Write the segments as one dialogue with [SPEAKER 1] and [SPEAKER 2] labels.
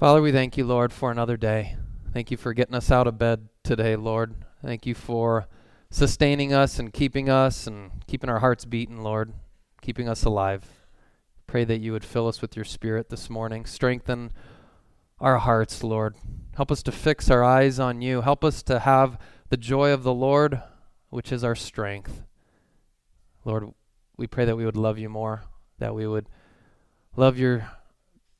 [SPEAKER 1] Father, we thank you, Lord, for another day. Thank you for getting us out of bed today, Lord. Thank you for sustaining us and keeping us and keeping our hearts beating, Lord, keeping us alive. Pray that you would fill us with your spirit this morning. Strengthen our hearts, Lord. Help us to fix our eyes on you. Help us to have the joy of the Lord, which is our strength. Lord, we pray that we would love you more, that we would love your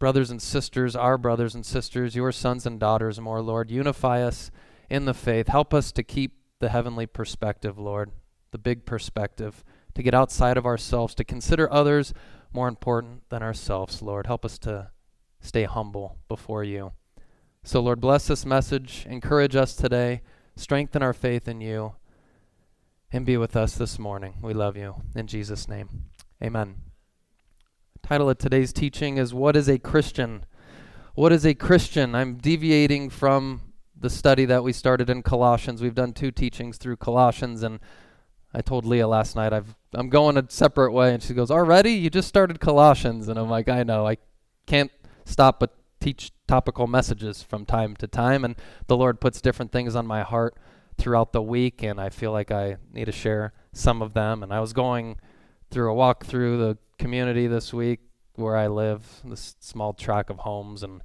[SPEAKER 1] brothers and sisters, our brothers and sisters, your sons and daughters more, Lord. Unify us in the faith. Help us to keep the heavenly perspective, Lord, the big perspective, to get outside of ourselves, to consider others more important than ourselves, Lord. Help us to stay humble before you. So, Lord, bless this message. Encourage us today. Strengthen our faith in you. And be with us this morning. We love you. In Jesus' name, amen. Title of today's teaching is What is a Christian? What is a Christian? I'm deviating from the study that we started in Colossians. We've done two teachings through Colossians, and I told Leah last night I've I'm going a separate way, and she goes, "Already? You just started Colossians?" And I'm like, "I know. I can't stop but teach topical messages from time to time, and the Lord puts different things on my heart throughout the week, and I feel like I need to share some of them. And I was going through a walk through the community this week where I live, this small tract of homes, and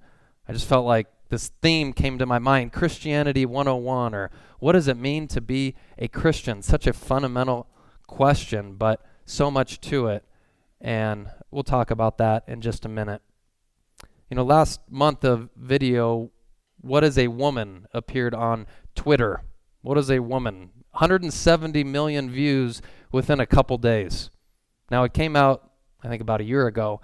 [SPEAKER 1] I just felt like this theme came to my mind Christianity 101, or what does it mean to be a Christian? Such a fundamental question, but so much to it. And we'll talk about that in just a minute. You know, last month of video, What is a Woman appeared on Twitter. What is a woman? 170 million views within a couple days. Now, it came out, I think, about a year ago,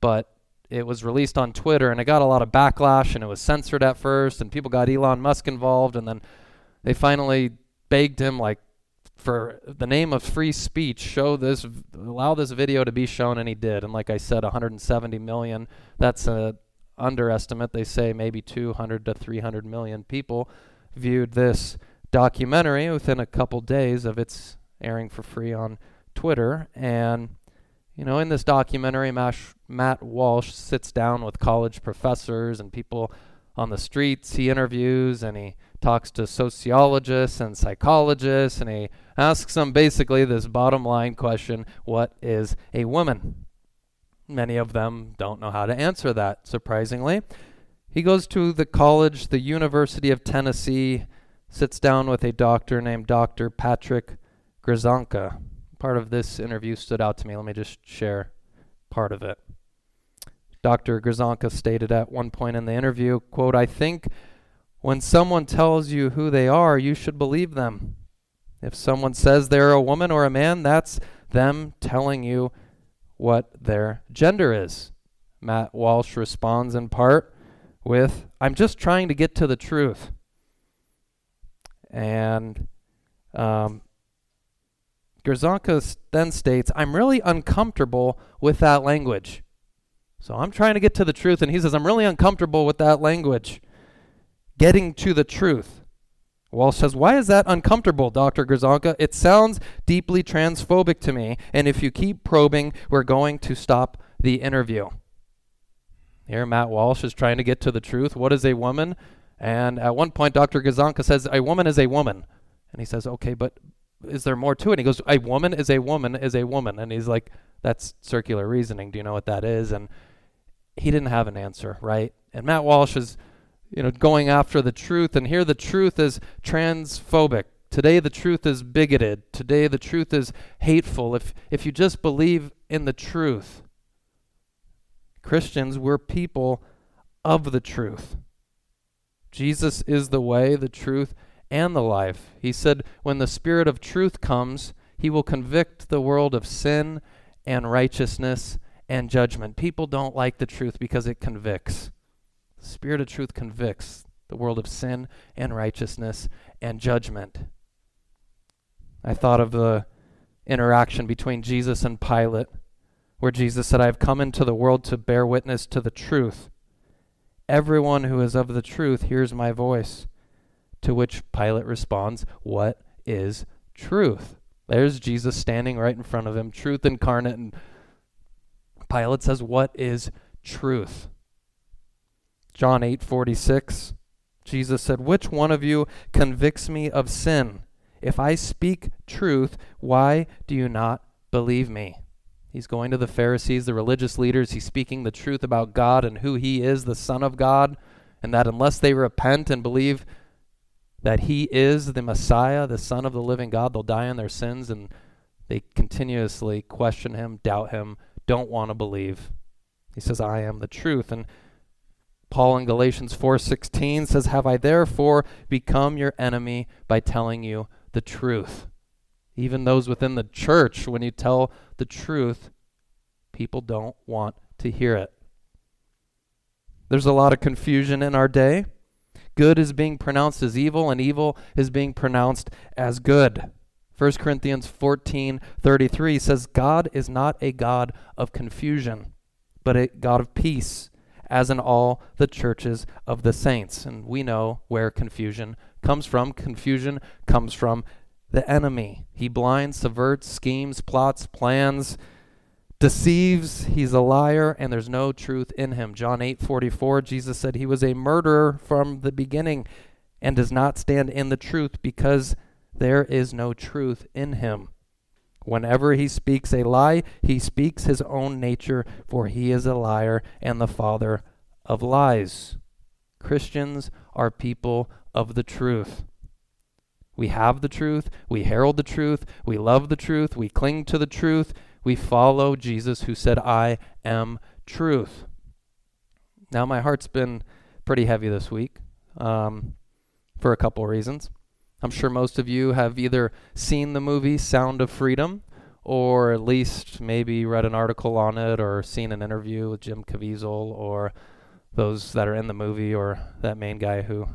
[SPEAKER 1] but it was released on Twitter and it got a lot of backlash and it was censored at first and people got Elon Musk involved and then they finally begged him like for the name of free speech show this allow this video to be shown and he did. And like I said 170 million that's an underestimate. They say maybe 200 to 300 million people viewed this documentary within a couple days of its airing for free on Twitter and you know, in this documentary, Mash, Matt Walsh sits down with college professors and people on the streets. He interviews and he talks to sociologists and psychologists and he asks them basically this bottom line question What is a woman? Many of them don't know how to answer that, surprisingly. He goes to the college, the University of Tennessee, sits down with a doctor named Dr. Patrick Grzanka part of this interview stood out to me. Let me just share part of it. Dr. Grzanka stated at one point in the interview, quote, I think when someone tells you who they are, you should believe them. If someone says they're a woman or a man, that's them telling you what their gender is. Matt Walsh responds in part with, I'm just trying to get to the truth. And um, Grzanka then states, I'm really uncomfortable with that language. So I'm trying to get to the truth, and he says, I'm really uncomfortable with that language. Getting to the truth. Walsh says, Why is that uncomfortable, Dr. Grzanka? It sounds deeply transphobic to me, and if you keep probing, we're going to stop the interview. Here, Matt Walsh is trying to get to the truth. What is a woman? And at one point, Dr. Grzanka says, A woman is a woman. And he says, Okay, but is there more to it? And he goes, a woman is a woman is a woman. And he's like, that's circular reasoning. Do you know what that is? And he didn't have an answer, right? And Matt Walsh is, you know, going after the truth. And here the truth is transphobic. Today the truth is bigoted. Today the truth is hateful. If if you just believe in the truth, Christians, we're people of the truth. Jesus is the way, the truth, and the life. He said, When the Spirit of truth comes, he will convict the world of sin and righteousness and judgment. People don't like the truth because it convicts. The Spirit of truth convicts the world of sin and righteousness and judgment. I thought of the interaction between Jesus and Pilate, where Jesus said, I have come into the world to bear witness to the truth. Everyone who is of the truth hears my voice. To which Pilate responds, What is truth? There's Jesus standing right in front of him, truth incarnate. And Pilate says, What is truth? John 8:46 Jesus said, "Which one of you convicts me of sin? If I speak truth, why do you not believe me?" He's going to the Pharisees, the religious leaders. He's speaking the truth about God and who he is, the Son of God, and that unless they repent and believe that he is the Messiah, the Son of the living God, they'll die in their sins and they continuously question him, doubt him, don't want to believe. He says, I am the truth. And Paul in Galatians 4:16 says, "Have I therefore become your enemy by telling you the truth?" Even those within the church, when you tell the truth, people don't want to hear it. There's a lot of confusion in our day. Good is being pronounced as evil, and evil is being pronounced as good. 1 Corinthians 14:33 says God is not a God of confusion, but a God of peace, as in all the churches of the saints. And we know where confusion comes from. Confusion comes from the enemy. He blinds, subverts, schemes, plots, plans, deceives. He's a liar, and there's no truth in him. John 8 44, Jesus said he was a murderer from the beginning and does not stand in the truth because there is no truth in him. Whenever he speaks a lie, he speaks his own nature, for he is a liar and the father of lies. Christians are people of the truth. We have the truth. We herald the truth. We love the truth. We cling to the truth. We follow Jesus who said, I am truth. Now, my heart's been pretty heavy this week um, for a couple reasons. I'm sure most of you have either seen the movie Sound of Freedom or at least maybe read an article on it or seen an interview with Jim Caviezel or those that are in the movie or that main guy who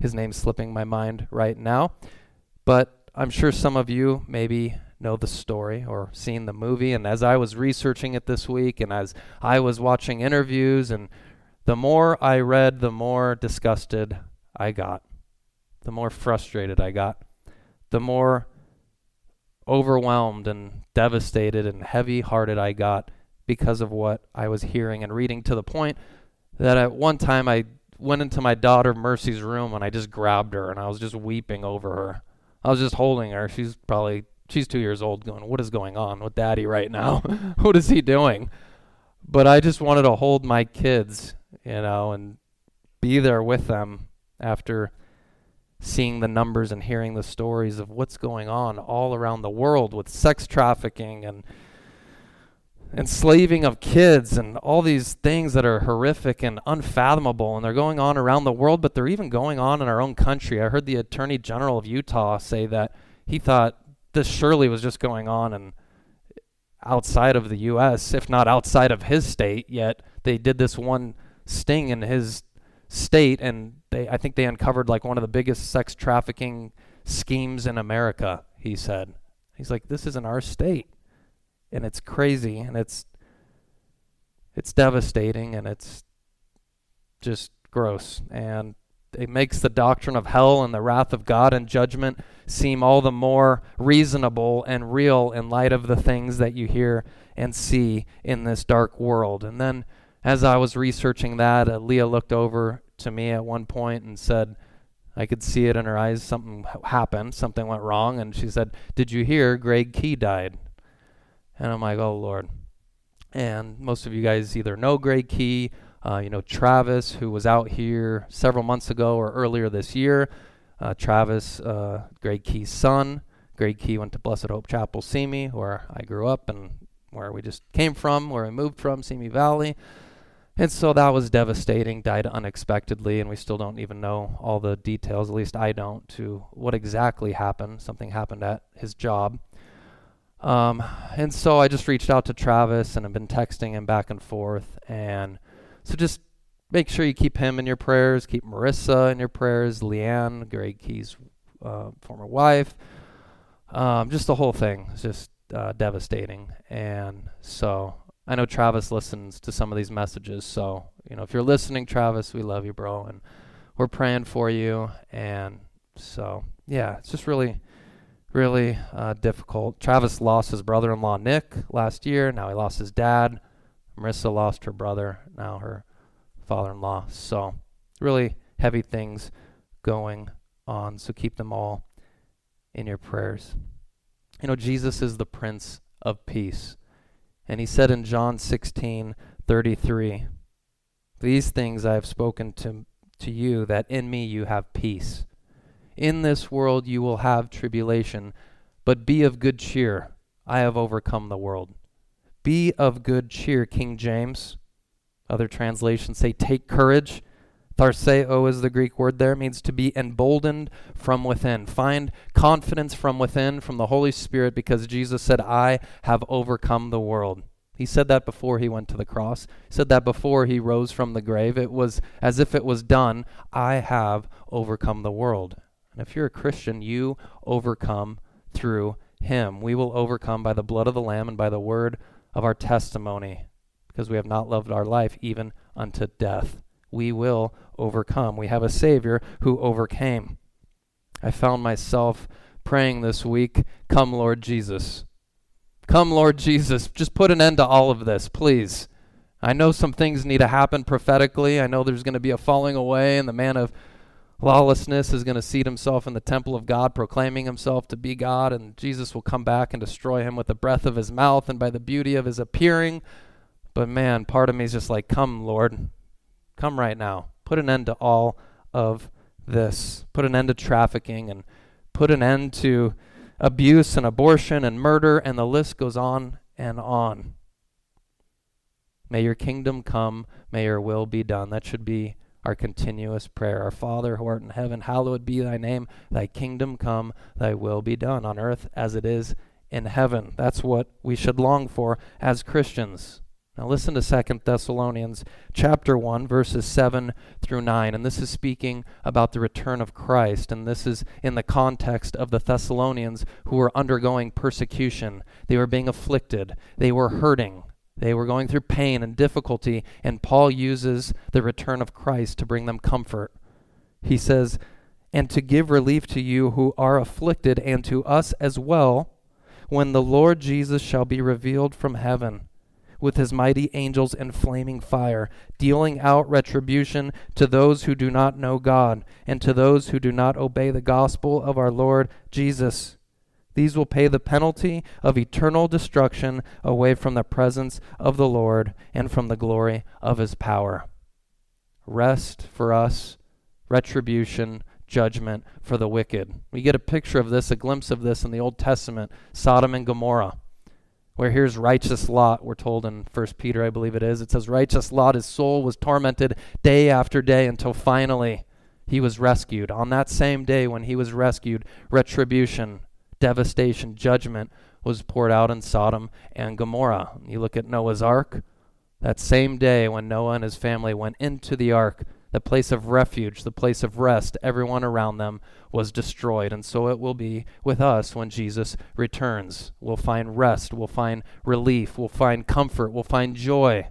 [SPEAKER 1] his name's slipping my mind right now. But I'm sure some of you maybe know the story or seen the movie. And as I was researching it this week and as I was watching interviews, and the more I read, the more disgusted I got, the more frustrated I got, the more overwhelmed and devastated and heavy hearted I got because of what I was hearing and reading to the point that at one time I went into my daughter Mercy's room and I just grabbed her and I was just weeping over her. I was just holding her. She's probably she's 2 years old going, "What is going on with daddy right now? what is he doing?" But I just wanted to hold my kids, you know, and be there with them after seeing the numbers and hearing the stories of what's going on all around the world with sex trafficking and enslaving of kids and all these things that are horrific and unfathomable and they're going on around the world but they're even going on in our own country i heard the attorney general of utah say that he thought this surely was just going on and outside of the us if not outside of his state yet they did this one sting in his state and they i think they uncovered like one of the biggest sex trafficking schemes in america he said. He's like this isn't our state and it's crazy and it's it's devastating and it's just gross. And it makes the doctrine of hell and the wrath of God and judgment seem all the more reasonable and real in light of the things that you hear and see in this dark world. And then, as I was researching that, uh, Leah looked over to me at one point and said, I could see it in her eyes, something happened, something went wrong. And she said, Did you hear Greg Key died? And I'm like, oh, Lord. And most of you guys either know Greg Key, uh, you know, Travis, who was out here several months ago or earlier this year. Uh, Travis, uh, Greg Key's son. Greg Key went to Blessed Hope Chapel, Simi, where I grew up and where we just came from, where we moved from, Simi Valley. And so that was devastating, died unexpectedly, and we still don't even know all the details, at least I don't, to what exactly happened. Something happened at his job. Um, and so I just reached out to Travis and I've been texting him back and forth. And so just make sure you keep him in your prayers, keep Marissa in your prayers, Leanne, Greg Key's uh, former wife. Um, just the whole thing is just uh, devastating. And so I know Travis listens to some of these messages. So, you know, if you're listening, Travis, we love you, bro. And we're praying for you. And so, yeah, it's just really really uh, difficult. Travis lost his brother in law, Nick, last year. Now he lost his dad. Marissa lost her brother. Now her father in law. So, really heavy things going on. So, keep them all in your prayers. You know, Jesus is the Prince of Peace. And he said in John 16 33, These things I have spoken to, to you, that in me you have peace. In this world you will have tribulation, but be of good cheer. I have overcome the world. Be of good cheer, King James. Other translations say, Take courage. Tharseo is the Greek word there. Means to be emboldened from within. Find confidence from within, from the Holy Spirit, because Jesus said, I have overcome the world. He said that before he went to the cross. He said that before he rose from the grave. It was as if it was done. I have overcome the world. And if you're a Christian, you overcome through him. We will overcome by the blood of the Lamb and by the word of our testimony, because we have not loved our life even unto death. We will overcome. We have a Savior who overcame. I found myself praying this week, Come, Lord Jesus. Come, Lord Jesus. Just put an end to all of this, please. I know some things need to happen prophetically. I know there's going to be a falling away, and the man of lawlessness is going to seat himself in the temple of God, proclaiming himself to be God, and Jesus will come back and destroy him with the breath of his mouth and by the beauty of his appearing. But man, part of me is just like, Come, Lord. Come right now. Put an end to all of this. Put an end to trafficking and put an end to abuse and abortion and murder, and the list goes on and on. May your kingdom come. May your will be done. That should be our continuous prayer. Our Father who art in heaven, hallowed be thy name. Thy kingdom come, thy will be done on earth as it is in heaven. That's what we should long for as Christians. Now listen to Second Thessalonians chapter 1 verses 7 through 9 and this is speaking about the return of Christ and this is in the context of the Thessalonians who were undergoing persecution. They were being afflicted. They were hurting. They were going through pain and difficulty, and Paul uses the return of Christ to bring them comfort. He says, And to give relief to you who are afflicted, and to us as well, when the Lord Jesus shall be revealed from heaven with his mighty angels in flaming fire, dealing out retribution to those who do not know God, and to those who do not obey the gospel of our Lord Jesus. These will pay the penalty of eternal destruction away from the presence of the Lord and from the glory of his power. Rest for us, retribution, judgment for the wicked. We get a picture of this, a glimpse of this in the Old Testament, Sodom and Gomorrah. Where here's righteous Lot, we're told in 1 Peter, I believe it is. It says, Righteous Lot, his soul was tormented day after day until finally he was rescued. On that same day when he was rescued, retribution devastation, judgment was poured out in Sodom and Gomorrah. You look at Noah's ark, that same day when Noah and his family went into the ark, the place of refuge, the place of rest, everyone around them was destroyed. And so it will be with us when Jesus returns. We'll find rest, we'll find relief, we'll find comfort, we'll find joy,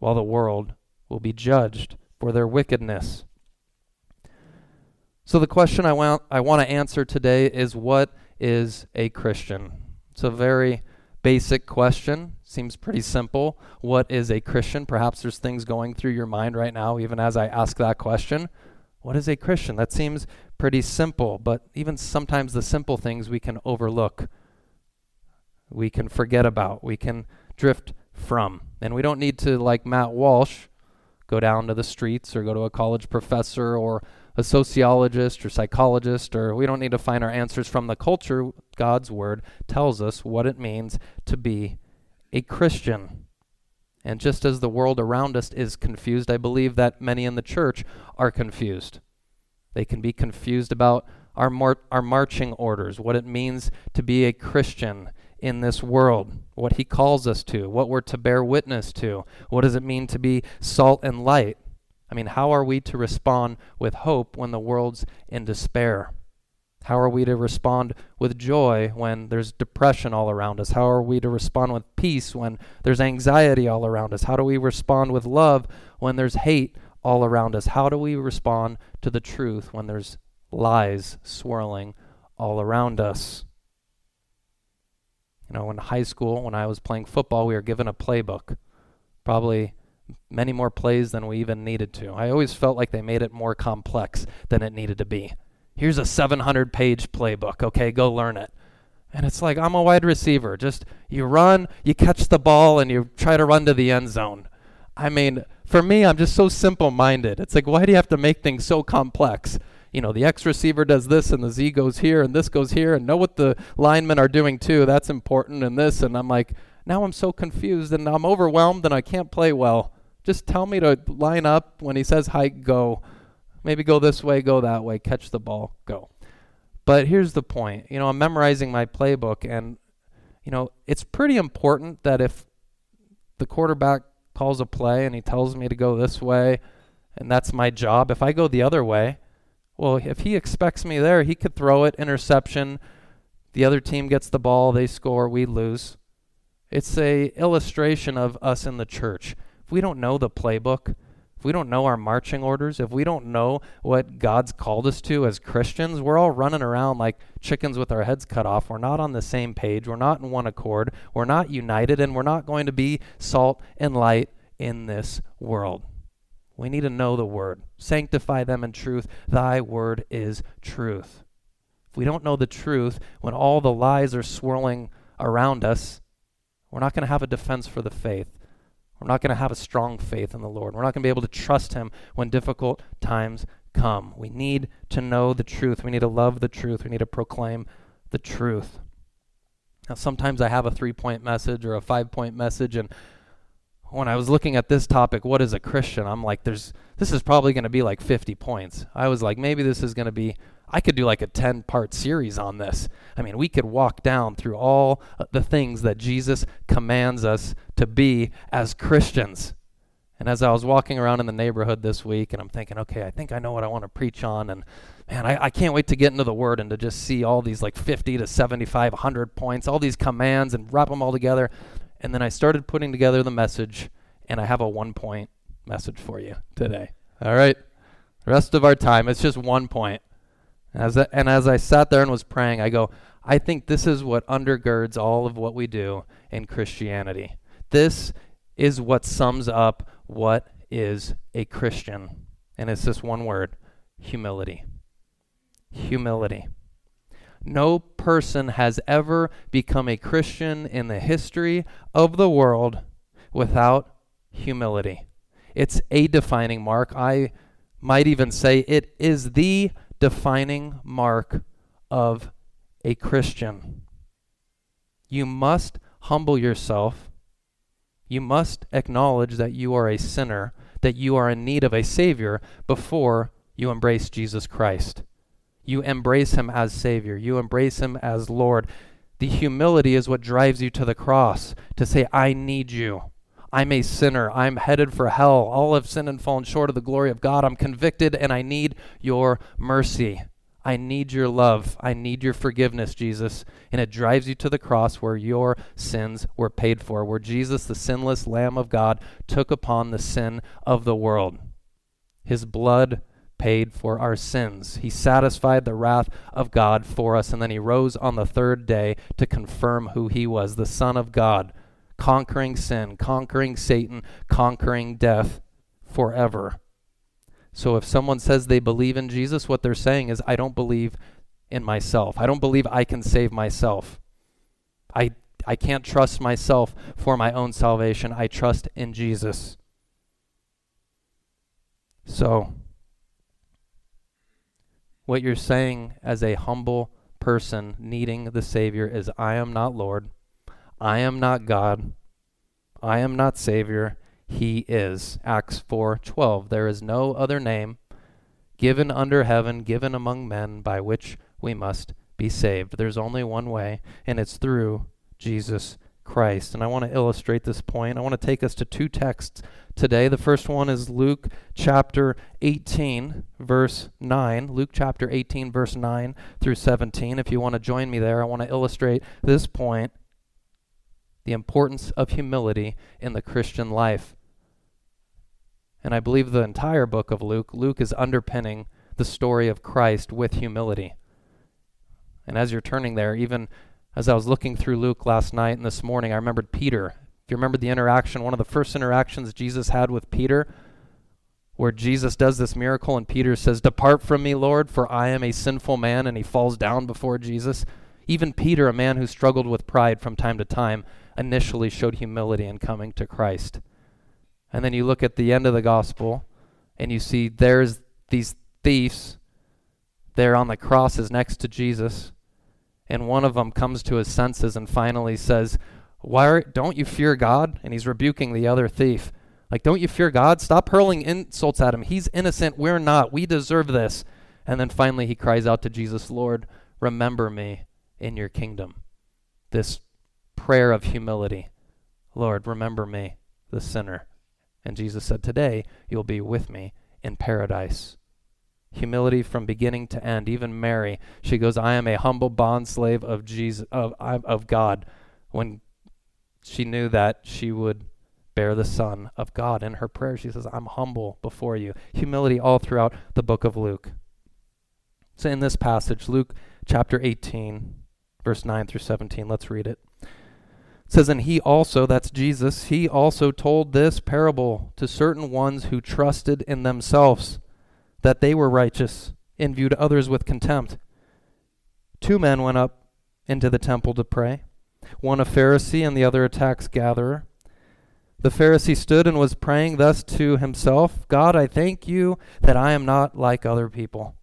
[SPEAKER 1] while the world will be judged for their wickedness. So the question I want I want to answer today is what is a Christian? It's a very basic question. Seems pretty simple. What is a Christian? Perhaps there's things going through your mind right now even as I ask that question. What is a Christian? That seems pretty simple, but even sometimes the simple things we can overlook. We can forget about. We can drift from. And we don't need to like Matt Walsh go down to the streets or go to a college professor or a sociologist or psychologist, or we don't need to find our answers from the culture. God's word tells us what it means to be a Christian. And just as the world around us is confused, I believe that many in the church are confused. They can be confused about our, mar- our marching orders, what it means to be a Christian in this world, what he calls us to, what we're to bear witness to, what does it mean to be salt and light. I mean, how are we to respond with hope when the world's in despair? How are we to respond with joy when there's depression all around us? How are we to respond with peace when there's anxiety all around us? How do we respond with love when there's hate all around us? How do we respond to the truth when there's lies swirling all around us? You know, in high school, when I was playing football, we were given a playbook. Probably many more plays than we even needed to. I always felt like they made it more complex than it needed to be. Here's a 700 page playbook. Okay, go learn it. And it's like, I'm a wide receiver. Just you run, you catch the ball, and you try to run to the end zone. I mean, for me, I'm just so simple minded. It's like, why do you have to make things so complex? You know, the X receiver does this, and the Z goes here, and this goes here, and know what the linemen are doing too. That's important, and this. And I'm like, now I'm so confused, and I'm overwhelmed, and I can't play well. Just tell me to line up when he says hike, go. Maybe go this way, go that way, catch the ball, go. But here's the point. You know, I'm memorizing my playbook, and, you know, it's pretty important that if the quarterback calls a play and he tells me to go this way, and that's my job, if I go the other way, well, if he expects me there, he could throw it, interception. The other team gets the ball, they score, we lose. It's a illustration of us in the church. We don't know the playbook, if we don't know our marching orders, if we don't know what God's called us to as Christians, we're all running around like chickens with our heads cut off. We're not on the same page. We're not in one accord. We're not united, and we're not going to be salt and light in this world. We need to know the word. Sanctify them in truth. Thy word is truth. If we don't know the truth, when all the lies are swirling around us, we're not going to have a defense for the faith. We're not going to have a strong faith in the Lord. We're not going to be able to trust Him when difficult times come. We need to know the truth. We need to love the truth. We need to proclaim the truth. Now, sometimes I have a three point message or a five point message, and when I was looking at this topic, what is a Christian? I'm like, there's this is probably going to be like 50 points. I was like, maybe this is going to be I could do like a 10 part series on this. I mean, we could walk down through all the things that Jesus commands us to be as Christians. And as I was walking around in the neighborhood this week, and I'm thinking, okay, I think I know what I want to preach on. And man, I, I can't wait to get into the Word and to just see all these like 50 to 75, 100 points, all these commands, and wrap them all together. And then I started putting together the message, and I have a one point message for you today. All right? The rest of our time, it's just one point. As and as I sat there and was praying, I go, I think this is what undergirds all of what we do in Christianity. This is what sums up what is a Christian. And it's this one word humility. Humility. No person has ever become a Christian in the history of the world without humility. It's a defining mark. I might even say it is the defining mark of a Christian. You must humble yourself. You must acknowledge that you are a sinner, that you are in need of a Savior before you embrace Jesus Christ. You embrace Him as Savior, you embrace Him as Lord. The humility is what drives you to the cross to say, I need you. I'm a sinner. I'm headed for hell. All have sinned and fallen short of the glory of God. I'm convicted and I need your mercy. I need your love. I need your forgiveness, Jesus. And it drives you to the cross where your sins were paid for, where Jesus, the sinless Lamb of God, took upon the sin of the world. His blood paid for our sins. He satisfied the wrath of God for us, and then he rose on the third day to confirm who he was, the Son of God conquering sin, conquering Satan, conquering death forever. So if someone says they believe in Jesus, what they're saying is, I don't believe in myself. I don't believe I can save myself. I, I can't trust myself for my own salvation. I trust in Jesus. So, what you're saying as a humble person needing the Savior is, I am not Lord. I am not God. I am not Savior. He is. Acts 4:12. There is no other name given under heaven, given among men, by which we must be saved. There's only one way, and it's through Jesus Christ. And I want to illustrate this point. I want to take us to two texts today. The first one is Luke chapter 18, verse 9. Luke chapter 18, verse 9 through 17. If you want to join me there, I want to illustrate this point the importance of humility in the Christian life. And I believe the entire book of Luke, Luke is underpinning the story of Christ with humility. And as you're turning there, even as I was looking through Luke last night and this morning, I remembered Peter. If you remember the interaction, one of the first interactions Jesus had with Peter, where Jesus does this miracle and Peter says, Depart from me, Lord, for I am a sinful man, and he falls down before Jesus. Even Peter, a man who struggled with pride from time to time, initially showed humility in coming to Christ. And then you look at the end of the gospel and you see there's these thieves there on the crosses next to Jesus. And one of them comes to his senses and finally says, Why are, don't you fear God? And he's rebuking the other thief. Like, don't you fear God? Stop hurling insults at him. He's innocent. We're not. We deserve this. And then finally he cries out to Jesus, Lord, remember me in your kingdom. This prayer of humility. Lord, remember me, the sinner. And Jesus said, Today you'll be with me in paradise. Humility from beginning to end. Even Mary, she goes, I am a humble bondslave of Jesus of, of God. When she knew that she would bear the Son of God. In her prayer, she says, I'm humble before you. Humility all throughout the book of Luke. So in this passage, Luke chapter 18, verse 9 through 17, let's read it. It says, And he also, that's Jesus, he also told this parable to certain ones who trusted in themselves that they were righteous and viewed others with contempt. Two men went up into the temple to pray, one a Pharisee and the other a tax gatherer. The Pharisee stood and was praying thus to himself God, I thank you that I am not like other people,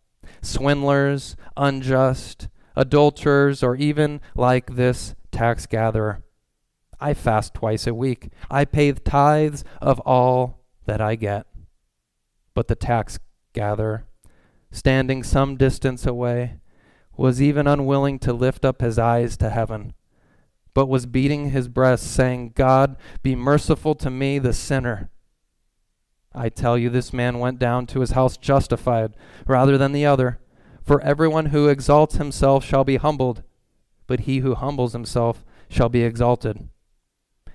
[SPEAKER 1] swindlers, unjust, adulterers, or even like this tax gatherer. I fast twice a week. I pay the tithes of all that I get. But the tax gatherer, standing some distance away, was even unwilling to lift up his eyes to heaven, but was beating his breast, saying, God, be merciful to me, the sinner. I tell you, this man went down to his house justified rather than the other. For everyone who exalts himself shall be humbled, but he who humbles himself shall be exalted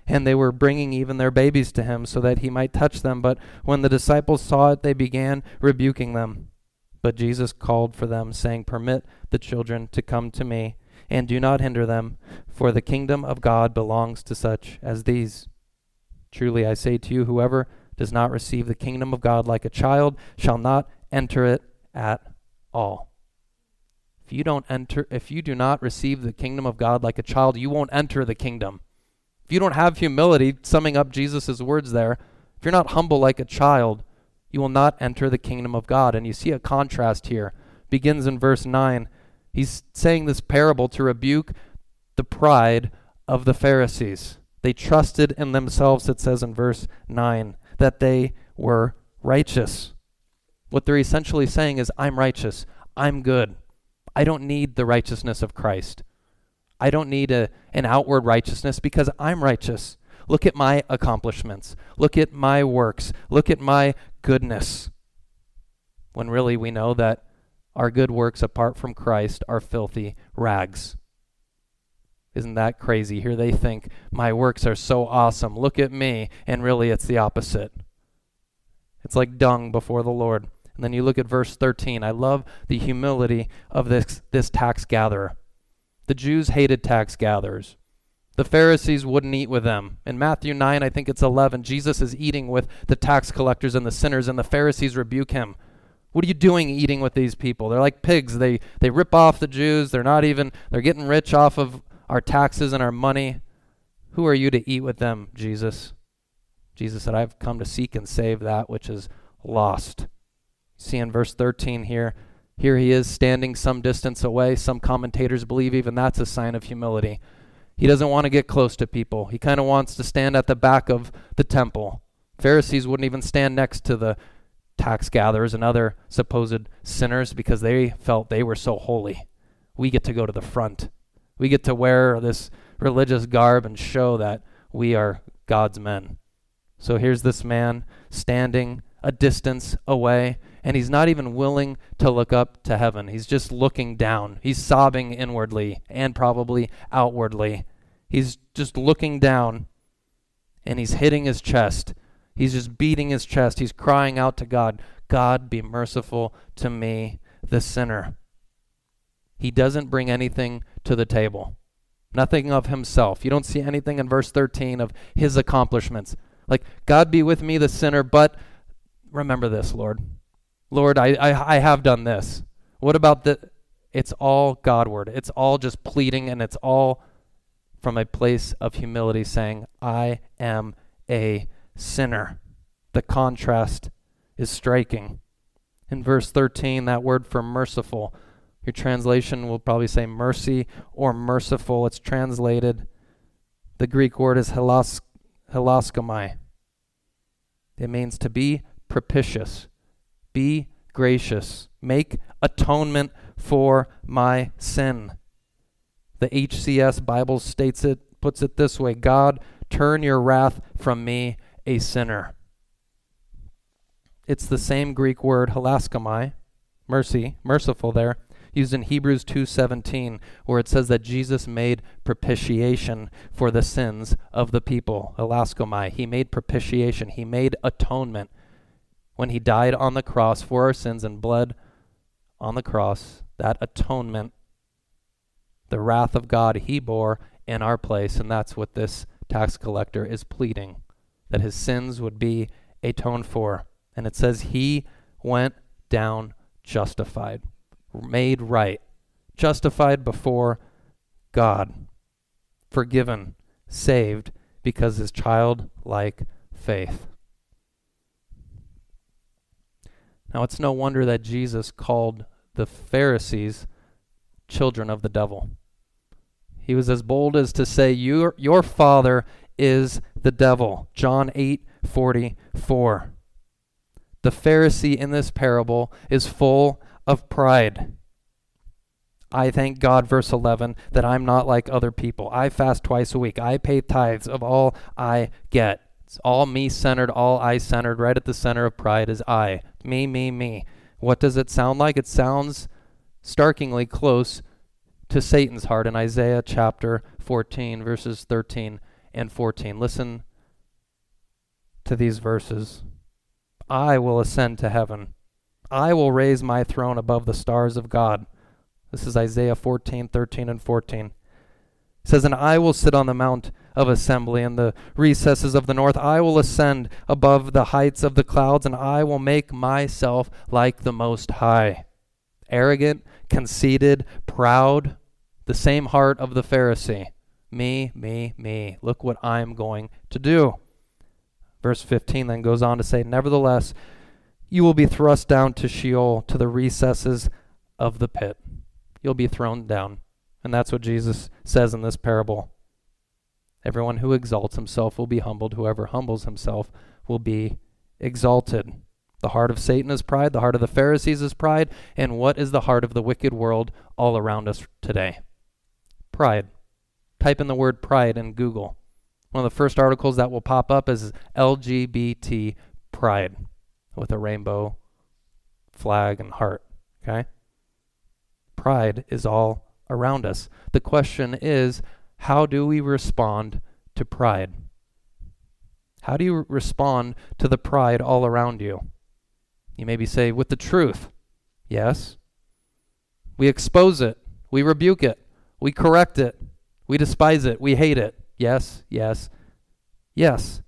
[SPEAKER 1] and they were bringing even their babies to him so that he might touch them. But when the disciples saw it, they began rebuking them. But Jesus called for them, saying, Permit the children to come to me, and do not hinder them, for the kingdom of God belongs to such as these. Truly I say to you, whoever does not receive the kingdom of God like a child shall not enter it at all. If you don't enter if you do not receive the kingdom of God like a child, you won't enter the kingdom. If you don't have humility, summing up Jesus' words there, if you're not humble like a child, you will not enter the kingdom of God. And you see a contrast here. Begins in verse 9. He's saying this parable to rebuke the pride of the Pharisees. They trusted in themselves, it says in verse 9, that they were righteous. What they're essentially saying is, I'm righteous. I'm good. I don't need the righteousness of Christ. I don't need a, an outward righteousness because I'm righteous. Look at my accomplishments. Look at my works. Look at my goodness. When really we know that our good works apart from Christ are filthy rags. Isn't that crazy? Here they think, my works are so awesome. Look at me. And really, it's the opposite. It's like dung before the Lord. And then you look at verse 13. I love the humility of this, this tax gatherer. The Jews hated tax gatherers. The Pharisees wouldn't eat with them. In Matthew 9, I think it's 11, Jesus is eating with the tax collectors and the sinners, and the Pharisees rebuke him. What are you doing eating with these people? They're like pigs. They, they rip off the Jews. They're not even, they're getting rich off of our taxes and our money. Who are you to eat with them, Jesus? Jesus said, I've come to seek and save that which is lost. See in verse 13 here, here he is standing some distance away. Some commentators believe even that's a sign of humility. He doesn't want to get close to people. He kind of wants to stand at the back of the temple. Pharisees wouldn't even stand next to the tax gatherers and other supposed sinners because they felt they were so holy. We get to go to the front. We get to wear this religious garb and show that we are God's men. So here's this man standing a distance away, and he's not even willing to look up to heaven. He's just looking down. He's sobbing inwardly and probably outwardly. He's just looking down and he's hitting his chest. He's just beating his chest. He's crying out to God, God, be merciful to me, the sinner. He doesn't bring anything to the table. nothing of himself. You don't see anything in verse 13 of his accomplishments. Like, God be with me, the sinner, but remember this, Lord. Lord, I, I, I have done this. What about the. It's all Godward. It's all just pleading, and it's all from a place of humility saying, I am a sinner. The contrast is striking. In verse 13, that word for merciful, your translation will probably say mercy or merciful. It's translated, the Greek word is hilas, hilaskomai. It means to be propitious, be gracious, make atonement for my sin. The HCS Bible states it, puts it this way God, turn your wrath from me, a sinner. It's the same Greek word hilaskomai, mercy, merciful there, used in Hebrews 2:17 where it says that Jesus made propitiation for the sins of the people. Hilaskomai, he made propitiation, he made atonement when he died on the cross for our sins and bled on the cross. That atonement the wrath of God he bore in our place, and that's what this tax collector is pleading that his sins would be atoned for. And it says he went down justified, made right, justified before God, forgiven, saved because his childlike faith. Now, it's no wonder that Jesus called the Pharisees children of the devil. He was as bold as to say, Your, your father is the devil. John 8 44. The Pharisee in this parable is full of pride. I thank God, verse 11, that I'm not like other people. I fast twice a week. I pay tithes of all I get. It's all me centered, all I centered. Right at the center of pride is I. Me, me, me. What does it sound like? It sounds starkingly close to Satan's heart in Isaiah chapter 14, verses 13 and 14. Listen to these verses. I will ascend to heaven. I will raise my throne above the stars of God. This is Isaiah 14, 13, and 14. It says, And I will sit on the mount of assembly in the recesses of the north. I will ascend above the heights of the clouds, and I will make myself like the Most High. Arrogant conceited, proud, the same heart of the Pharisee. Me, me, me. Look what I'm going to do. Verse 15 then goes on to say, Nevertheless, you will be thrust down to Sheol, to the recesses of the pit. You'll be thrown down. And that's what Jesus says in this parable. Everyone who exalts himself will be humbled. Whoever humbles himself will be exalted. The heart of Satan is pride. The heart of the Pharisees is pride. And what is the heart of the wicked world all around us today? Pride. Type in the word pride in Google. One of the first articles that will pop up is LGBT pride with a rainbow flag and heart. Okay? Pride is all around us. The question is how do we respond to pride? How do you respond to the pride all around you? You maybe say, with the truth. Yes. We expose it. We rebuke it. We correct it. We despise it. We hate it. Yes, yes, yes.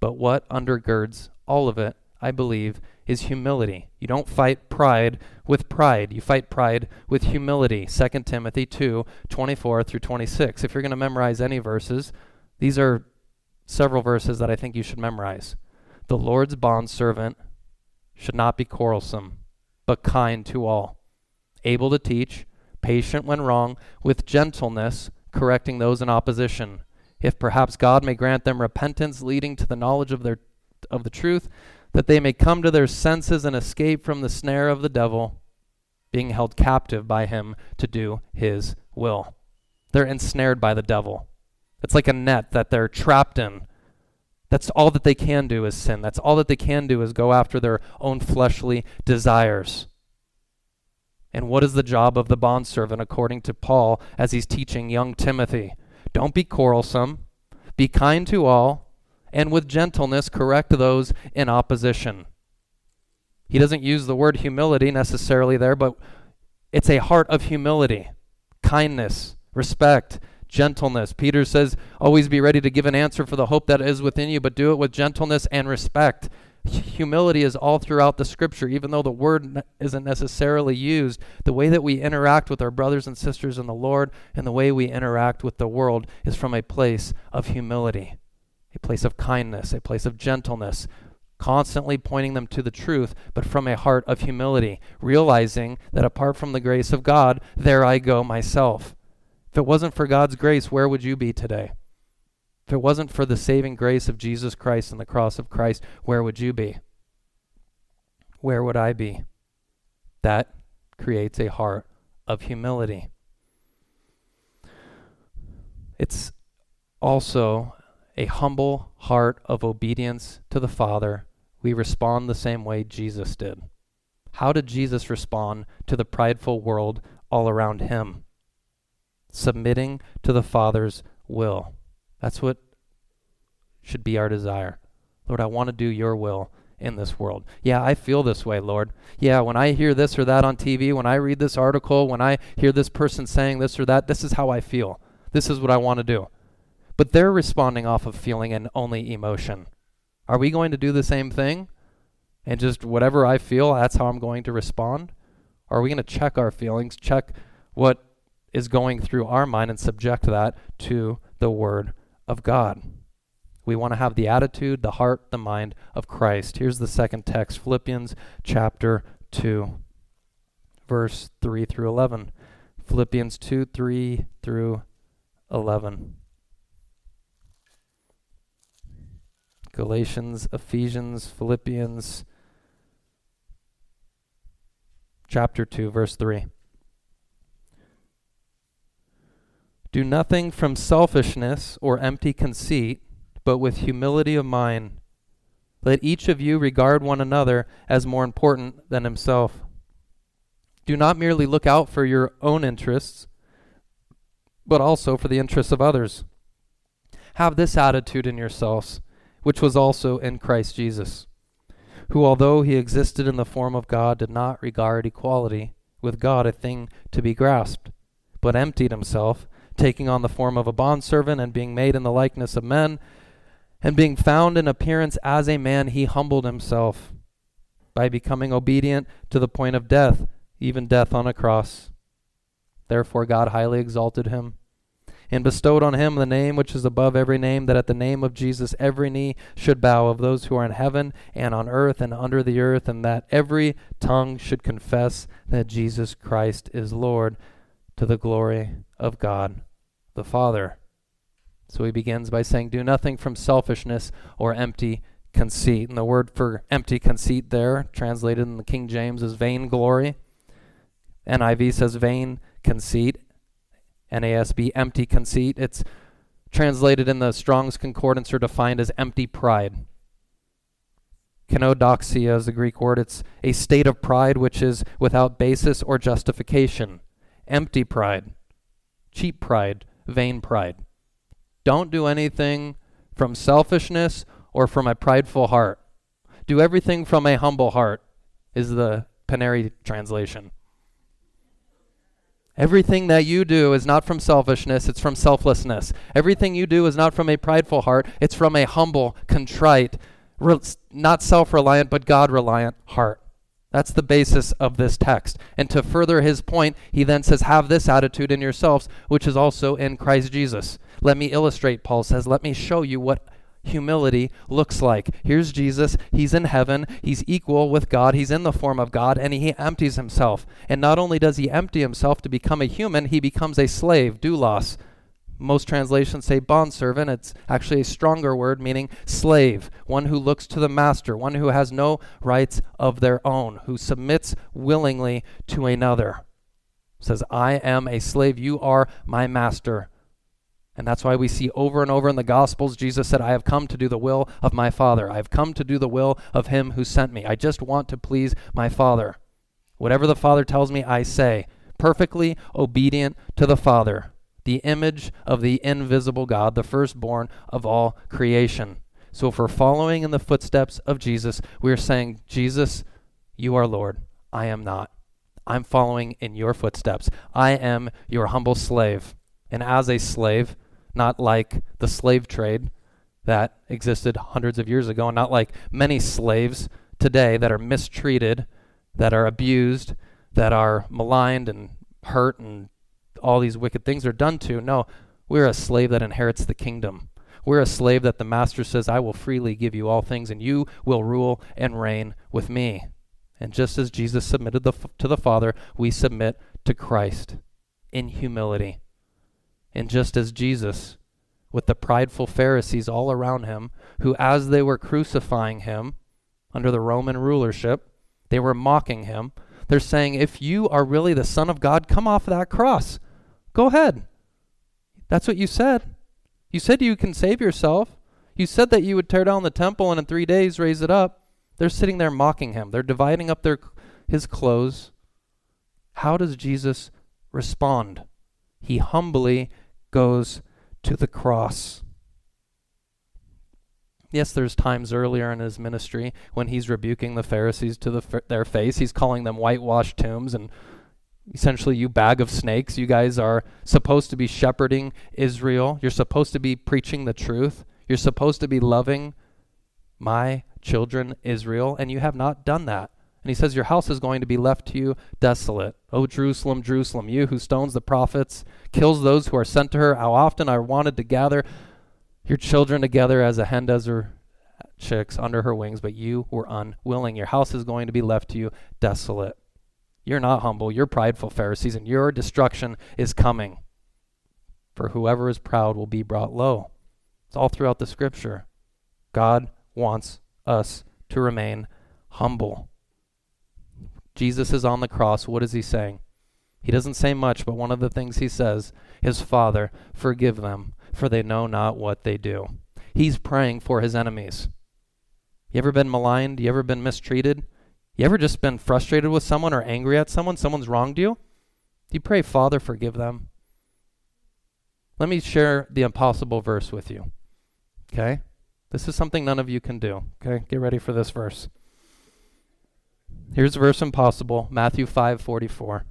[SPEAKER 1] But what undergirds all of it, I believe, is humility. You don't fight pride with pride. You fight pride with humility. 2 Timothy 2 24 through 26. If you're going to memorize any verses, these are several verses that I think you should memorize. The Lord's bondservant should not be quarrelsome, but kind to all, able to teach, patient when wrong, with gentleness, correcting those in opposition. If perhaps God may grant them repentance leading to the knowledge of their of the truth, that they may come to their senses and escape from the snare of the devil, being held captive by him to do his will. They're ensnared by the devil. It's like a net that they're trapped in that's all that they can do is sin. That's all that they can do is go after their own fleshly desires. And what is the job of the bondservant according to Paul as he's teaching young Timothy? Don't be quarrelsome, be kind to all, and with gentleness correct those in opposition. He doesn't use the word humility necessarily there, but it's a heart of humility, kindness, respect, gentleness. Peter says, always be ready to give an answer for the hope that is within you, but do it with gentleness and respect. Humility is all throughout the scripture, even though the word isn't necessarily used. The way that we interact with our brothers and sisters in the Lord and the way we interact with the world is from a place of humility, a place of kindness, a place of gentleness, constantly pointing them to the truth, but from a heart of humility, realizing that apart from the grace of God, there I go myself. If it wasn't for God's grace, where would you be today? If it wasn't for the saving grace of Jesus Christ and the cross of Christ, where would you be? Where would I be? That creates a heart of humility. It's also a humble heart of obedience to the Father. We respond the same way Jesus did. How did Jesus respond to the prideful world all around him? Submitting to the Father's will. That's what should be our desire. Lord, I want to do your will in this world. Yeah, I feel this way, Lord. Yeah, when I hear this or that on TV, when I read this article, when I hear this person saying this or that, this is how I feel. This is what I want to do. But they're responding off of feeling and only emotion. Are we going to do the same thing? And just whatever I feel, that's how I'm going to respond? Or are we going to check our feelings, check what is going through our mind, and subject that to the Word of God. We want to have the attitude, the heart, the mind of Christ. Here's the second text Philippians chapter 2, verse 3 through 11. Philippians 2 3 through 11. Galatians, Ephesians, Philippians, chapter 2, verse 3. Do nothing from selfishness or empty conceit, but with humility of mind. Let each of you regard one another as more important than himself. Do not merely look out for your own interests, but also for the interests of others. Have this attitude in yourselves, which was also in Christ Jesus, who, although he existed in the form of God, did not regard equality with God a thing to be grasped, but emptied himself taking on the form of a bondservant and being made in the likeness of men. And being found in appearance as a man, he humbled himself by becoming obedient to the point of death, even death on a cross. Therefore, God highly exalted him and bestowed on him the name which is above every name, that at the name of Jesus every knee should bow of those who are in heaven and on earth and under the earth, and that every tongue should confess that Jesus Christ is Lord to the glory of God the Father. So he begins by saying, Do nothing from selfishness or empty conceit. And the word for empty conceit there, translated in the King James, is vainglory. NIV says vain conceit. NASB, empty conceit. It's translated in the Strong's Concordance or defined as empty pride. Kenodoxia is the Greek word. It's a state of pride which is without basis or justification. Empty pride, cheap pride, vain pride. Don't do anything from selfishness or from a prideful heart. Do everything from a humble heart, is the Plenary translation. Everything that you do is not from selfishness, it's from selflessness. Everything you do is not from a prideful heart, it's from a humble, contrite, re- not self reliant, but God reliant heart. That's the basis of this text. And to further his point, he then says, Have this attitude in yourselves, which is also in Christ Jesus. Let me illustrate, Paul says, let me show you what humility looks like. Here's Jesus. He's in heaven. He's equal with God. He's in the form of God, and he empties himself. And not only does he empty himself to become a human, he becomes a slave, doulos, most translations say bondservant. It's actually a stronger word meaning slave, one who looks to the master, one who has no rights of their own, who submits willingly to another. Says, I am a slave, you are my master. And that's why we see over and over in the Gospels, Jesus said, I have come to do the will of my Father. I have come to do the will of him who sent me. I just want to please my Father. Whatever the Father tells me, I say, perfectly obedient to the Father the image of the invisible God, the firstborn of all creation. So if we're following in the footsteps of Jesus, we're saying, Jesus, you are Lord. I am not. I'm following in your footsteps. I am your humble slave. And as a slave, not like the slave trade that existed hundreds of years ago, and not like many slaves today that are mistreated, that are abused, that are maligned and hurt, and all these wicked things are done to. No, we're a slave that inherits the kingdom. We're a slave that the master says, I will freely give you all things, and you will rule and reign with me. And just as Jesus submitted the, to the Father, we submit to Christ in humility. And just as Jesus, with the prideful Pharisees all around him, who, as they were crucifying him under the Roman rulership, they were mocking him. They're saying, If you are really the Son of God, come off that cross. Go ahead. That's what you said. You said you can save yourself. You said that you would tear down the temple and in three days raise it up. They're sitting there mocking him. They're dividing up their his clothes. How does Jesus respond? He humbly goes to the cross. Yes, there's times earlier in his ministry when he's rebuking the Pharisees to the, their face. He's calling them whitewashed tombs and essentially you bag of snakes. You guys are supposed to be shepherding israel. You're supposed to be preaching the truth. You're supposed to be loving my children israel. And you have not done that and he says your house is going to be left to you desolate o jerusalem jerusalem you who stones the prophets kills those who are sent to her how often i wanted to gather your children together as a hen does her chicks under her wings but you were unwilling your house is going to be left to you desolate you're not humble. You're prideful, Pharisees, and your destruction is coming. For whoever is proud will be brought low. It's all throughout the scripture. God wants us to remain humble. Jesus is on the cross. What is he saying? He doesn't say much, but one of the things he says is, Father, forgive them, for they know not what they do. He's praying for his enemies. You ever been maligned? You ever been mistreated? You ever just been frustrated with someone or angry at someone? Someone's wronged you? You pray, Father, forgive them. Let me share the impossible verse with you. Okay? This is something none of you can do. Okay? Get ready for this verse. Here's a verse impossible, Matthew 5:44.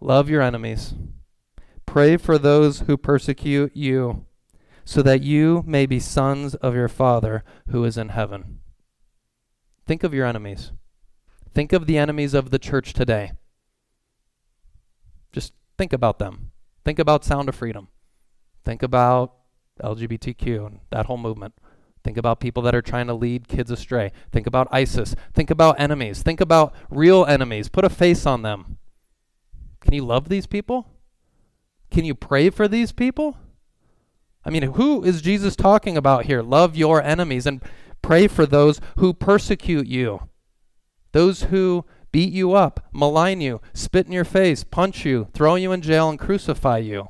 [SPEAKER 1] Love your enemies. Pray for those who persecute you, so that you may be sons of your Father who is in heaven. Think of your enemies. Think of the enemies of the church today. Just think about them. Think about Sound of Freedom. Think about LGBTQ and that whole movement. Think about people that are trying to lead kids astray. Think about ISIS. Think about enemies. Think about real enemies. Put a face on them. Can you love these people? Can you pray for these people? I mean, who is Jesus talking about here? Love your enemies and pray for those who persecute you. Those who beat you up, malign you, spit in your face, punch you, throw you in jail, and crucify you.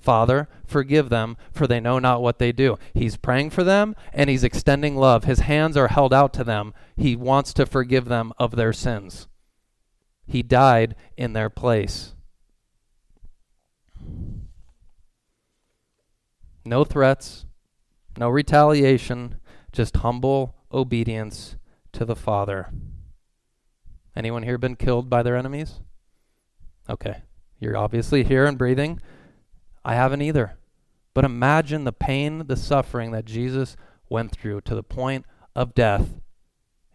[SPEAKER 1] Father, forgive them, for they know not what they do. He's praying for them and he's extending love. His hands are held out to them. He wants to forgive them of their sins. He died in their place. No threats, no retaliation, just humble obedience to the Father. Anyone here been killed by their enemies? Okay. You're obviously here and breathing. I haven't either. But imagine the pain, the suffering that Jesus went through to the point of death,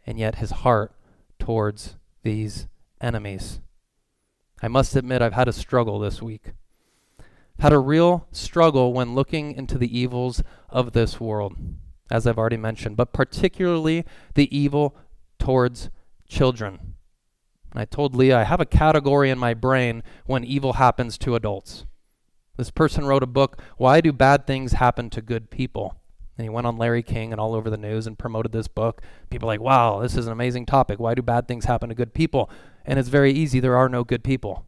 [SPEAKER 1] and yet his heart towards these enemies. I must admit, I've had a struggle this week. I've had a real struggle when looking into the evils of this world as I've already mentioned, but particularly the evil towards children. I told Leah I have a category in my brain when evil happens to adults. This person wrote a book, Why Do Bad Things Happen to Good People? And he went on Larry King and all over the news and promoted this book. People like, wow, this is an amazing topic. Why do bad things happen to good people? And it's very easy. There are no good people.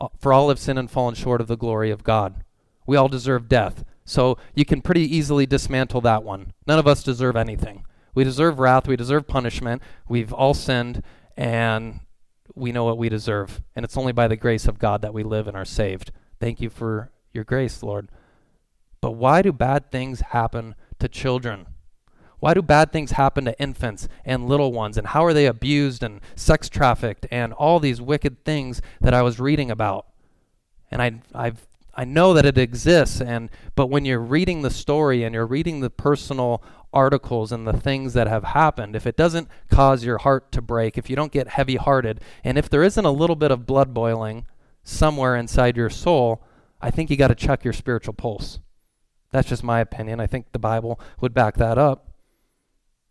[SPEAKER 1] Uh, for all have sinned and fallen short of the glory of God. We all deserve death. So you can pretty easily dismantle that one. None of us deserve anything. We deserve wrath. We deserve punishment. We've all sinned, and we know what we deserve. And it's only by the grace of God that we live and are saved. Thank you for your grace, Lord. But why do bad things happen to children? Why do bad things happen to infants and little ones? And how are they abused and sex trafficked and all these wicked things that I was reading about? And I I've I know that it exists and but when you're reading the story and you're reading the personal articles and the things that have happened, if it doesn't cause your heart to break, if you don't get heavy-hearted, and if there isn't a little bit of blood boiling somewhere inside your soul, I think you got to check your spiritual pulse. That's just my opinion. I think the Bible would back that up.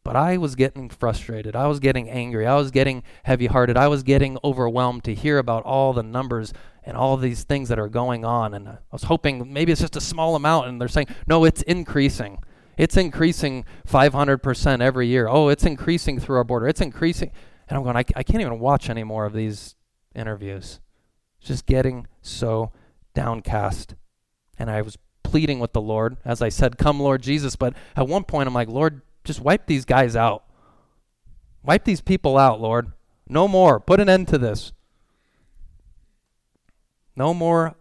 [SPEAKER 1] But I was getting frustrated. I was getting angry. I was getting heavy hearted. I was getting overwhelmed to hear about all the numbers and all these things that are going on. And I was hoping maybe it's just a small amount. And they're saying, no, it's increasing. It's increasing 500% every year. Oh, it's increasing through our border. It's increasing. And I'm going, I, I can't even watch any more of these interviews. Just getting so downcast. And I was pleading with the Lord, as I said, Come, Lord Jesus. But at one point, I'm like, Lord, just wipe these guys out. Wipe these people out, Lord. No more. Put an end to this. No more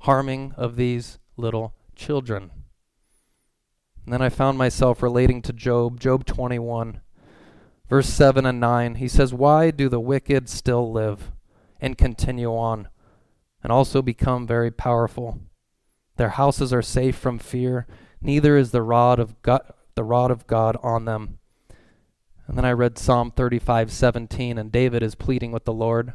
[SPEAKER 1] harming of these little children. And then I found myself relating to Job, Job 21, verse 7 and 9. He says, Why do the wicked still live and continue on, and also become very powerful? Their houses are safe from fear, neither is the rod of God, the rod of God on them. And then I read Psalm 35:17 and David is pleading with the Lord.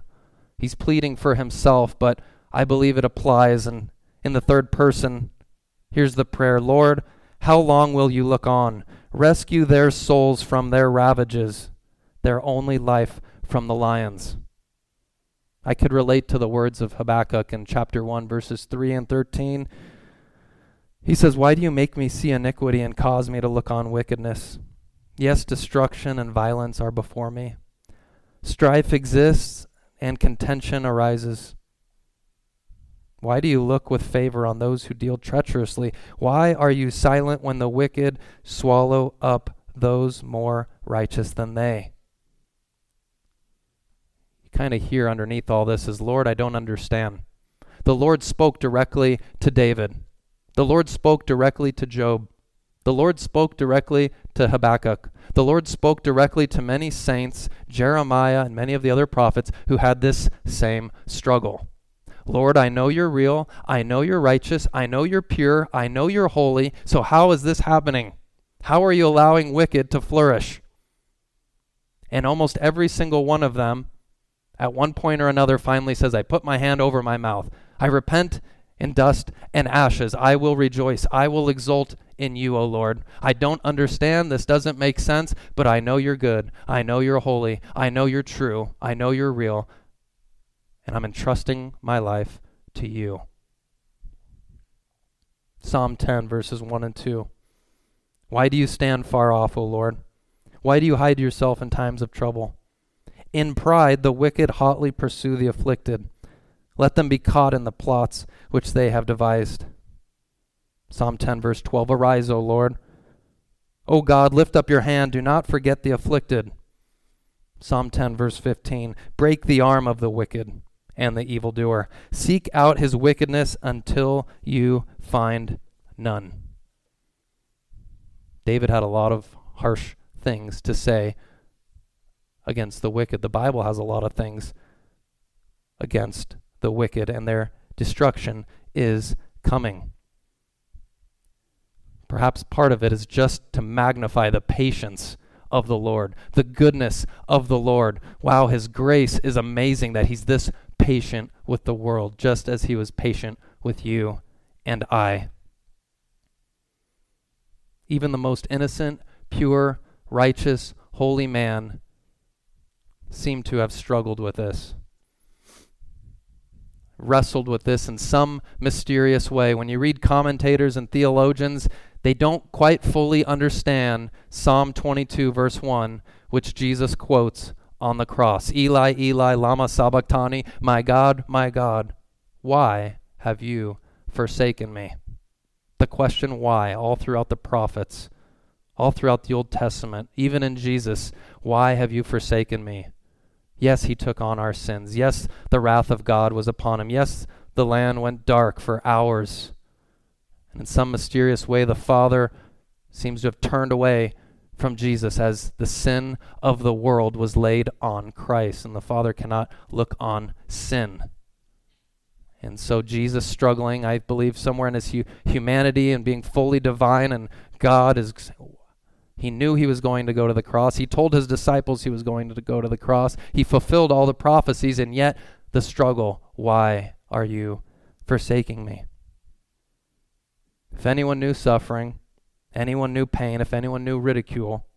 [SPEAKER 1] He's pleading for himself, but I believe it applies and in the third person here's the prayer, Lord, how long will you look on? Rescue their souls from their ravages, their only life from the lions. I could relate to the words of Habakkuk in chapter 1 verses 3 and 13 he says, Why do you make me see iniquity and cause me to look on wickedness? Yes, destruction and violence are before me. Strife exists and contention arises. Why do you look with favor on those who deal treacherously? Why are you silent when the wicked swallow up those more righteous than they? Kind of hear underneath all this is, Lord, I don't understand. The Lord spoke directly to David. The Lord spoke directly to Job. The Lord spoke directly to Habakkuk. The Lord spoke directly to many saints, Jeremiah, and many of the other prophets who had this same struggle. Lord, I know you're real. I know you're righteous. I know you're pure. I know you're holy. So how is this happening? How are you allowing wicked to flourish? And almost every single one of them, at one point or another, finally says, I put my hand over my mouth. I repent in dust and ashes. I will rejoice. I will exult in you, O Lord. I don't understand. This doesn't make sense, but I know you're good. I know you're holy. I know you're true. I know you're real. And I'm entrusting my life to you. Psalm 10, verses 1 and 2. Why do you stand far off, O Lord? Why do you hide yourself in times of trouble? In pride, the wicked hotly pursue the afflicted. Let them be caught in the plots which they have devised. Psalm 10, verse 12 Arise, O Lord. O God, lift up your hand. Do not forget the afflicted. Psalm 10, verse 15 Break the arm of the wicked and the evildoer. Seek out his wickedness until you find none. David had a lot of harsh things to say against the wicked. The Bible has a lot of things against the wicked, and their destruction is coming. Perhaps part of it is just to magnify the patience of the Lord, the goodness of the Lord. Wow, His grace is amazing that He's this patient with the world, just as He was patient with you and I. Even the most innocent, pure, righteous, holy man seemed to have struggled with this wrestled with this in some mysterious way. When you read commentators and theologians, they don't quite fully understand Psalm 22, verse 1, which Jesus quotes on the cross Eli, Eli, Lama Sabachthani, my God, my God, why have you forsaken me? The question why, all throughout the prophets, all throughout the Old Testament, even in Jesus, why have you forsaken me? Yes, he took on our sins. Yes, the wrath of God was upon him. Yes, the land went dark for hours. And in some mysterious way, the Father seems to have turned away from Jesus as the sin of the world was laid on Christ. And the Father cannot look on sin. And so Jesus struggling, I believe, somewhere in his hu- humanity and being fully divine, and God is. He knew he was going to go to the cross. He told his disciples he was going to go to the cross. He fulfilled all the prophecies, and yet the struggle. Why are you forsaking me? If anyone knew suffering, anyone knew pain, if anyone knew ridicule,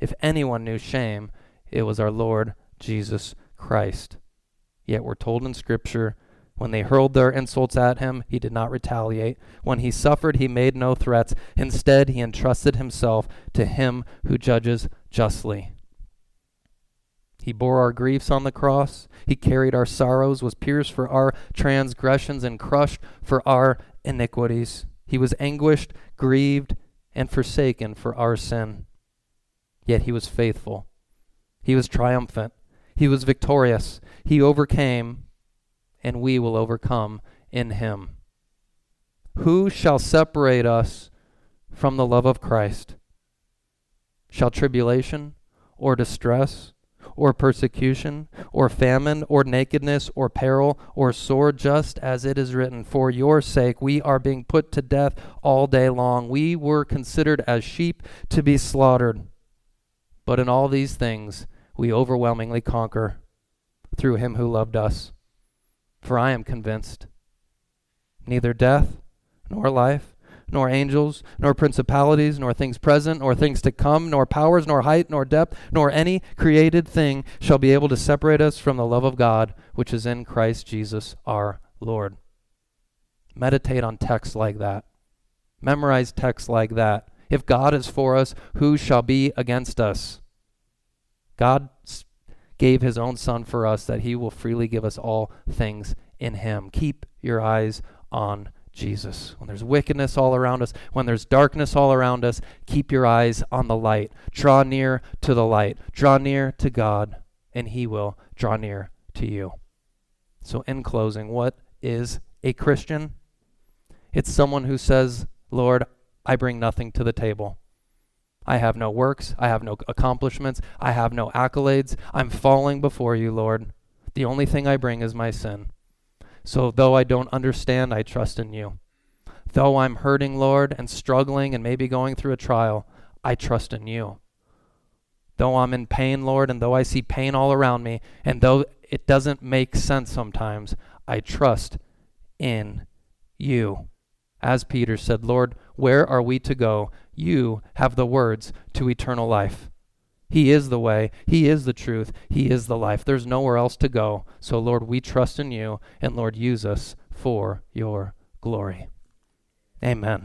[SPEAKER 1] if anyone knew shame, it was our Lord Jesus Christ. Yet we're told in Scripture when they hurled their insults at him, he did not retaliate. When he suffered, he made no threats. Instead, he entrusted himself to him who judges justly. He bore our griefs on the cross. He carried our sorrows, was pierced for our transgressions, and crushed for our iniquities. He was anguished, grieved, and forsaken for our sin. Yet he was faithful. He was triumphant. He was victorious. He overcame and we will overcome in him. Who shall separate us from the love of Christ? Shall tribulation or distress or persecution or famine or nakedness or peril or sword, just as it is written, For your sake we are being put to death all day long. We were considered as sheep to be slaughtered. But in all these things we overwhelmingly conquer through him who loved us. For I am convinced neither death, nor life, nor angels, nor principalities, nor things present, nor things to come, nor powers, nor height, nor depth, nor any created thing shall be able to separate us from the love of God, which is in Christ Jesus our Lord. Meditate on texts like that. Memorize texts like that. If God is for us, who shall be against us? God gave his own Son for us, that he will freely give us all things in him. Keep your eyes on Jesus. When there's wickedness all around us, when there's darkness all around us, keep your eyes on the light. Draw near to the light. Draw near to God, and he will draw near to you. So, in closing, what is a Christian? It's someone who says, Lord, I bring nothing to the table. I have no works. I have no accomplishments. I have no accolades. I'm falling before you, Lord. The only thing I bring is my sin. So, though I don't understand, I trust in you. Though I'm hurting, Lord, and struggling and maybe going through a trial, I trust in you. Though I'm in pain, Lord, and though I see pain all around me, and though it doesn't make sense sometimes, I trust in you. As Peter said, Lord, where are we to go? You have the words to eternal life. He is the way, He is the truth, He is the life. There's nowhere else to go. So, Lord, we trust in you, and Lord, use us for your glory. Amen.